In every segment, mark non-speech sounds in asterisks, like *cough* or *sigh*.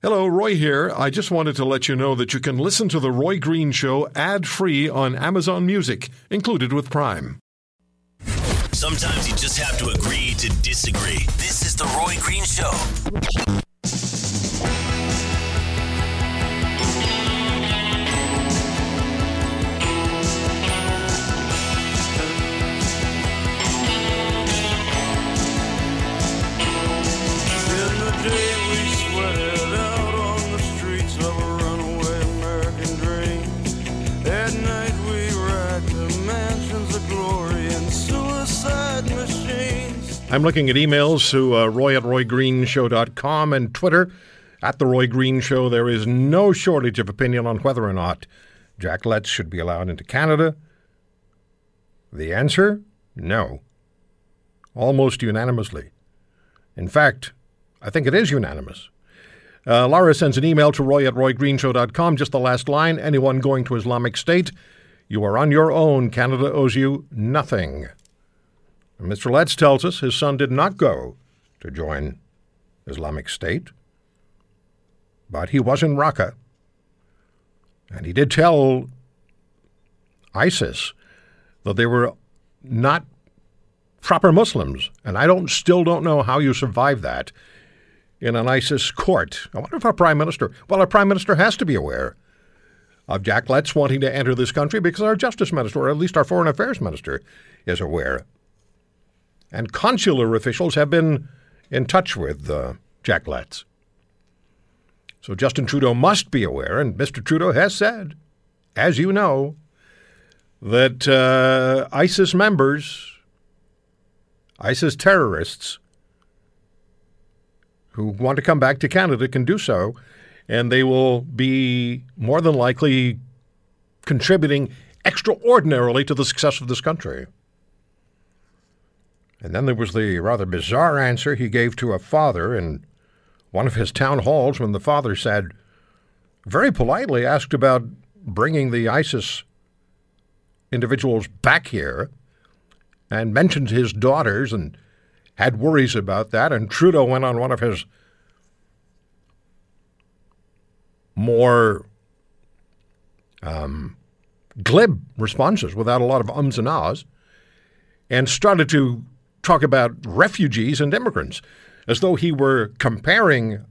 Hello, Roy here. I just wanted to let you know that you can listen to The Roy Green Show ad free on Amazon Music, included with Prime. Sometimes you just have to agree to disagree. This is The Roy Green Show. I'm looking at emails to uh, roy at roygreenshow.com and Twitter at The Roy Green Show. There is no shortage of opinion on whether or not Jack Letts should be allowed into Canada. The answer? No. Almost unanimously. In fact, I think it is unanimous. Uh, Laura sends an email to roy at roygreenshow.com, just the last line. Anyone going to Islamic State, you are on your own. Canada owes you nothing. And Mr. Letts tells us his son did not go to join Islamic State, but he was in Raqqa. And he did tell ISIS that they were not proper Muslims. And I don't still don't know how you survive that in an ISIS court. I wonder if our prime minister, well, our prime minister has to be aware of Jack Letts wanting to enter this country because our justice minister, or at least our foreign affairs minister, is aware. And consular officials have been in touch with uh, Jack Letts. So Justin Trudeau must be aware, and Mr. Trudeau has said, as you know, that uh, ISIS members, ISIS terrorists who want to come back to Canada can do so, and they will be more than likely contributing extraordinarily to the success of this country. And then there was the rather bizarre answer he gave to a father in one of his town halls when the father said, very politely asked about bringing the ISIS individuals back here and mentioned his daughters and had worries about that. And Trudeau went on one of his more um, glib responses without a lot of ums and ahs and started to talk about refugees and immigrants as though he were comparing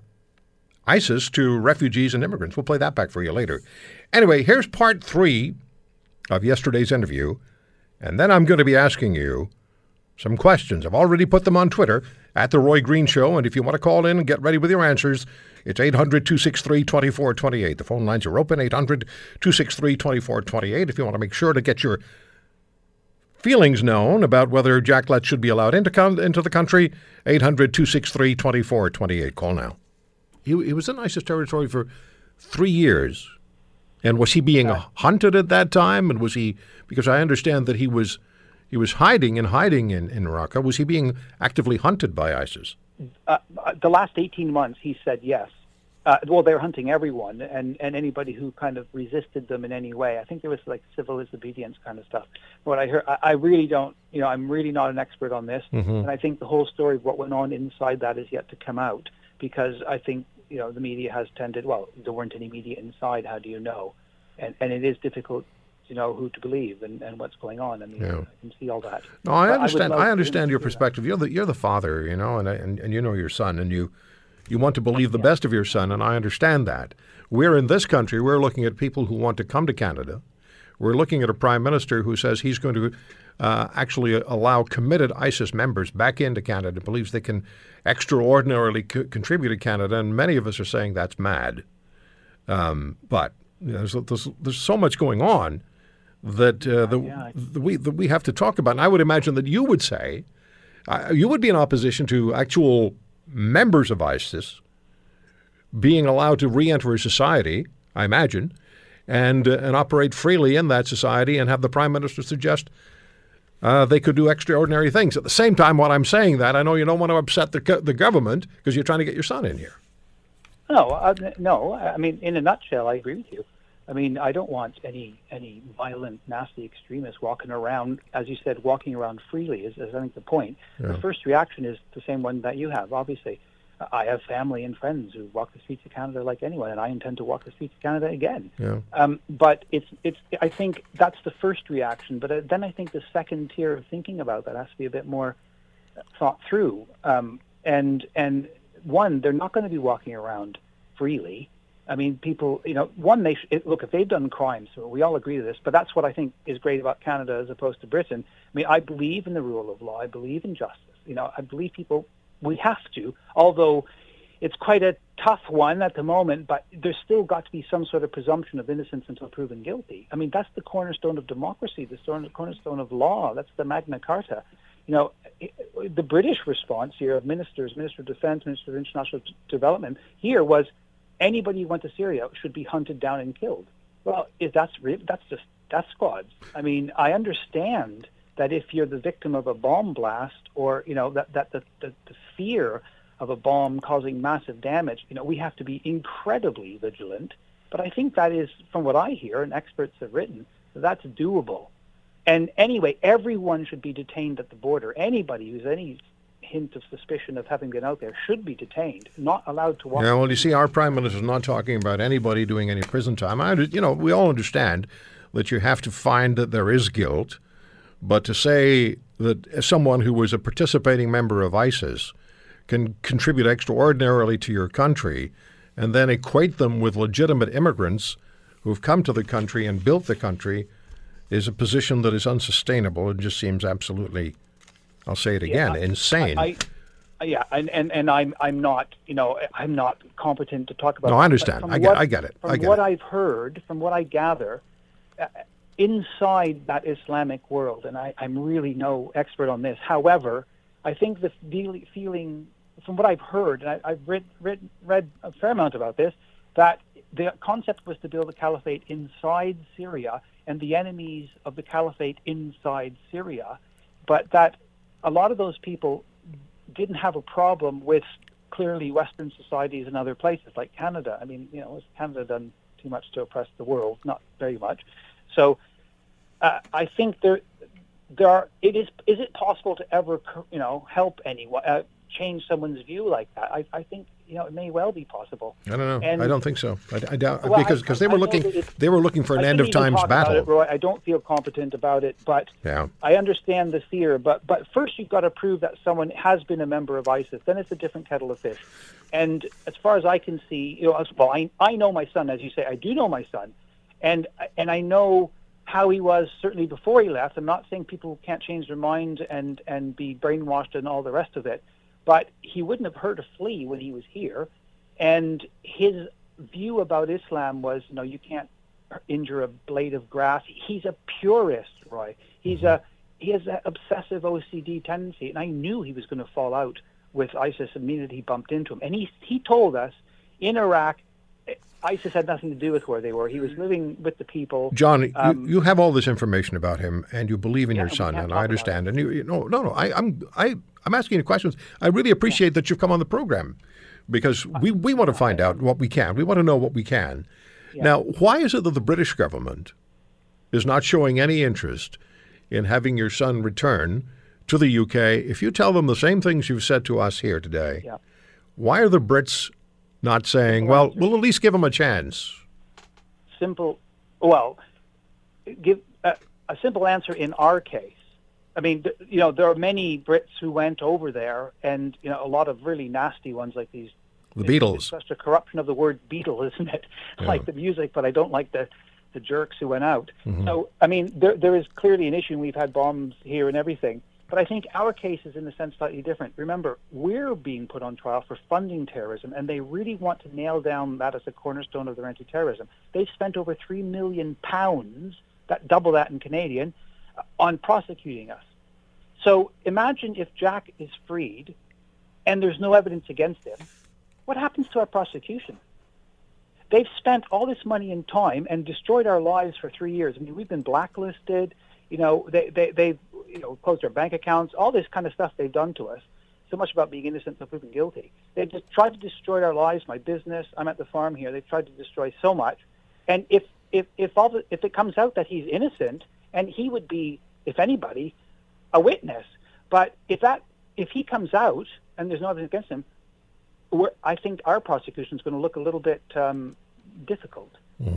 ISIS to refugees and immigrants. We'll play that back for you later. Anyway, here's part three of yesterday's interview, and then I'm going to be asking you some questions. I've already put them on Twitter at The Roy Green Show, and if you want to call in and get ready with your answers, it's 800 263 2428. The phone lines are open 800 263 2428. If you want to make sure to get your feelings known about whether Jack Letts should be allowed into, con- into the country, 800 263 2428. Call now. He, he was in ISIS territory for three years. And was he being hunted at that time? And was he, because I understand that he was he was hiding and hiding in, in Raqqa. Was he being actively hunted by ISIS? uh, uh, the last 18 months, he said yes. Uh, well, they were hunting everyone and, and anybody who kind of resisted them in any way. I think there was like civil disobedience kind of stuff. What I heard, I, I really don't, you know, I'm really not an expert on this, and I think the whole story of what went on inside that is yet to come out because I think you know the media has tended. Well, there weren't any media inside. How do you know? And and it is difficult to know who to believe and, and what's going on. I mean, Yeah. I can see all that. No, I understand. love I understand your that. perspective. You're the you're the father, you know, and, and and you know your son, and you you want to believe the best of your son, and I understand that. We're in this country. We're looking at people who want to come to Canada. We're looking at a prime minister who says he's going to uh, actually allow committed ISIS members back into Canada. Believes they can extraordinarily co- contribute to Canada, and many of us are saying that's mad. Um, but you know, there's, there's there's so much going on that uh, the, yeah, that we that we have to talk about. And I would imagine that you would say uh, you would be in opposition to actual members of ISIS being allowed to re-enter a society. I imagine, and uh, and operate freely in that society, and have the prime minister suggest. Uh, they could do extraordinary things. At the same time, while I'm saying that, I know you don't want to upset the, the government because you're trying to get your son in here. No, uh, no. I mean, in a nutshell, I agree with you. I mean, I don't want any any violent, nasty extremists walking around, as you said, walking around freely. Is, is I think the point. The first reaction is the same one that you have, obviously. I have family and friends who walk the streets of Canada like anyone, and I intend to walk the streets of Canada again. Yeah. Um, but it's it's. I think that's the first reaction. But uh, then I think the second tier of thinking about that has to be a bit more thought through. Um, and and one, they're not going to be walking around freely. I mean, people, you know, one, they sh- look if they've done crimes. We all agree to this, but that's what I think is great about Canada as opposed to Britain. I mean, I believe in the rule of law. I believe in justice. You know, I believe people. We have to, although it's quite a tough one at the moment, but there's still got to be some sort of presumption of innocence until proven guilty. I mean, that's the cornerstone of democracy, the cornerstone of law. That's the Magna Carta. You know, the British response here of ministers, Minister of Defense, Minister of International Development, here was anybody who went to Syria should be hunted down and killed. Well, if that's that's just death squads. I mean, I understand that if you're the victim of a bomb blast or you know that that the, the, the fear of a bomb causing massive damage, you know, we have to be incredibly vigilant. But I think that is, from what I hear and experts have written, that's doable. And anyway, everyone should be detained at the border. Anybody who's any hint of suspicion of having been out there should be detained, not allowed to walk. Yeah, well, you see, our prime minister is not talking about anybody doing any prison time. I, you know, we all understand that you have to find that there is guilt, but to say that someone who was a participating member of ISIS can contribute extraordinarily to your country, and then equate them with legitimate immigrants who've come to the country and built the country, is a position that is unsustainable. and just seems absolutely, I'll say it again, I- insane. I, I, yeah, and, and, and I'm I'm not you know I'm not competent to talk about. No. I understand. I get- what- I get it. From I get what it. I've heard, from what I gather, uh, inside that Islamic world, and I, I'm really no expert on this. However, I think the feel- feeling, from what I've heard, and I, I've read, read read a fair amount about this, that the concept was to build a caliphate inside Syria and the enemies of the caliphate inside Syria, but that a lot of those people didn't have a problem with clearly Western societies and other places like Canada. I mean, you know, has Canada done too much to oppress the world? Not very much. So uh, I think there, there are. It is. Is it possible to ever, you know, help anyone, uh, change someone's view like that? I, I think you know it may well be possible. I don't know. And- I don't think so. I, I doubt Well, because because they were looking they were looking for an I end of times battle. it, Roy. I don't feel competent about it, but Yeah. I understand the fear. But but first, you've got to prove that someone has been a member of ISIS. Then it's a different kettle of fish. And as far as I can see, you know, well, I I know my son, as you say, I do know my son, and and I know how he was certainly before he left. I'm not saying people can't change their mind and and be brainwashed and all the rest of it, but he wouldn't have heard a flea when he was here, and his view about Islam was, you know, you can't injure a blade of grass. He's a purist, Roy. He's mm-hmm. a he has an obsessive OCD tendency, and I knew he was going to fall out with ISIS the minute he bumped into him. And he he told us in Iraq, eh, ISIS had nothing to do with where they were. He was mm-hmm. living with the people. John, Um, you, you have all this information about him, and you believe in Yeah, your son, and I understand. And you, you no, no, no. I, I'm I, I'm asking you questions. I really appreciate that you've come on the program because uh, we, we want to find out what we can. We want to know what we can. Now, why is it that the British government is not showing any interest in having your son return to the UK? If you tell them the same things you've said to us here today, Yeah. why are the Brits not saying, "Well, we'll at least give him a chance"? simple. Well, give a, a simple answer in our case. I mean, you know, there are many Brits who went over there, and you know, a lot of really nasty ones like these. The Beatles. It's such a corruption of the word Beatle, *laughs* isn't it? I like the music, but I don't like the the jerks who went out. Mm-hmm. So, I mean, there there is clearly an issue. and We've had bombs here and everything. But I think our case is, in a sense, slightly different. Remember, we're being put on trial for funding terrorism, and they really want to nail down that as a cornerstone of their anti-terrorism. They've spent over three million pounds, that double that in Canadian, on prosecuting us. So imagine if Jack is freed, and there's no evidence against him. What happens to our prosecution? They've spent all this money and time and destroyed our lives for three years. I mean, we've been blacklisted. You know, they, they, they've you know closed our bank accounts. All this kind of stuff they've done to us. So much about being innocent until proven guilty. They've just tried to destroy our lives, my business. I'm at the farm here. They've tried to destroy so much. And if if if all the, if it comes out that he's innocent, and he would be, if anybody, a witness. But if that if he comes out and there's no evidence against him, we're, I think our prosecution is going to look a little bit um, difficult.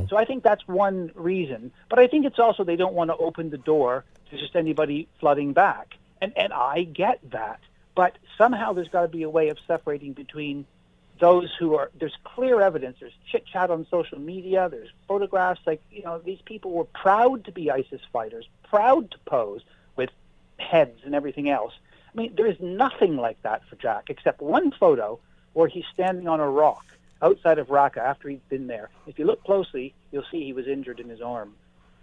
So I think that's one reason. But I think it's also they don't want to open the door to just anybody flooding back. And and I get that. But somehow there's got to be a way of separating between those who are there's clear evidence, there's chit chat on social media, there's photographs like, you know, these people were proud to be ISIS fighters, proud to pose with heads and everything else. I mean, there is nothing like that for Jack except one photo where he's standing on a rock outside of Raqqa after he's been there. If you look closely, you'll see he was injured in his arm.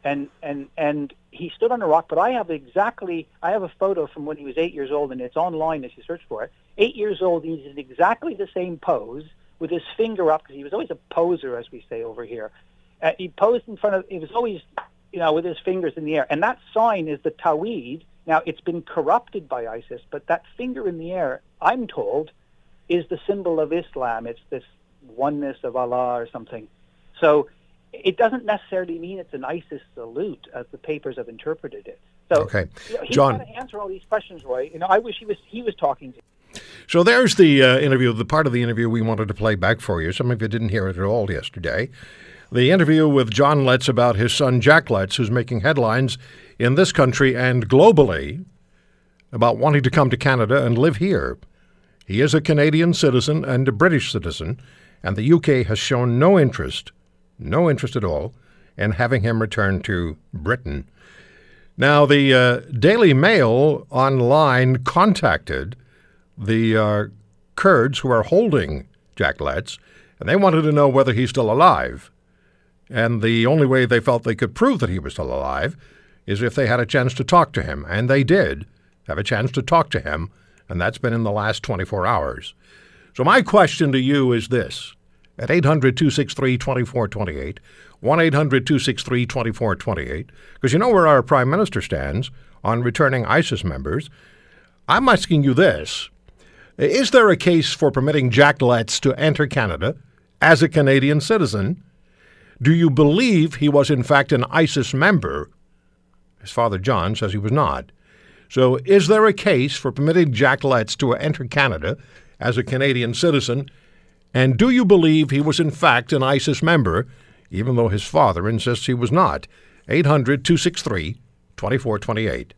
And and and he stood on a rock, but I have exactly I have a photo from when he was eight years old and it's online if you search for it. Eight years old, he's in exactly the same pose with his finger up because he was always a poser, as we say over here. Uh, he posed in front of. He was always, you know, with his fingers in the air, and that sign is the Tawhid. Now it's been corrupted by ISIS, but that finger in the air, I'm told, is the symbol of Islam. It's this oneness of Allah or something. So it doesn't necessarily mean it's an ISIS salute as the papers have interpreted it. So Okay. you know, he's John- got to answer all these questions, Roy. You know, I wish he was he was talking to. So there's the uh, interview, the part of the interview we wanted to play back for you. Some of you didn't hear it at all yesterday. The interview with John Letts about his son Jack Letts, who's making headlines in this country and globally about wanting to come to Canada and live here. He is a Canadian citizen and a British citizen, and the UK has shown no interest, no interest at all, in having him return to Britain. Now, the uh, Daily Mail online contacted the uh, Kurds who are holding Jack Letts, and they wanted to know whether he's still alive. And the only way they felt they could prove that he was still alive is if they had a chance to talk to him. And they did have a chance to talk to him, and that's been in the last 24 hours. So, my question to you is this at 800 263 2428, 1 800 263 2428, because you know where our Prime Minister stands on returning ISIS members. I'm asking you this Is there a case for permitting Jack Letts to enter Canada as a Canadian citizen? Do you believe he was in fact an ISIS member? His father John says he was not. So, is there a case for permitting Jack Letts to enter Canada as a Canadian citizen? And do you believe he was in fact an ISIS member, even though his father insists he was not? 800 263 2428.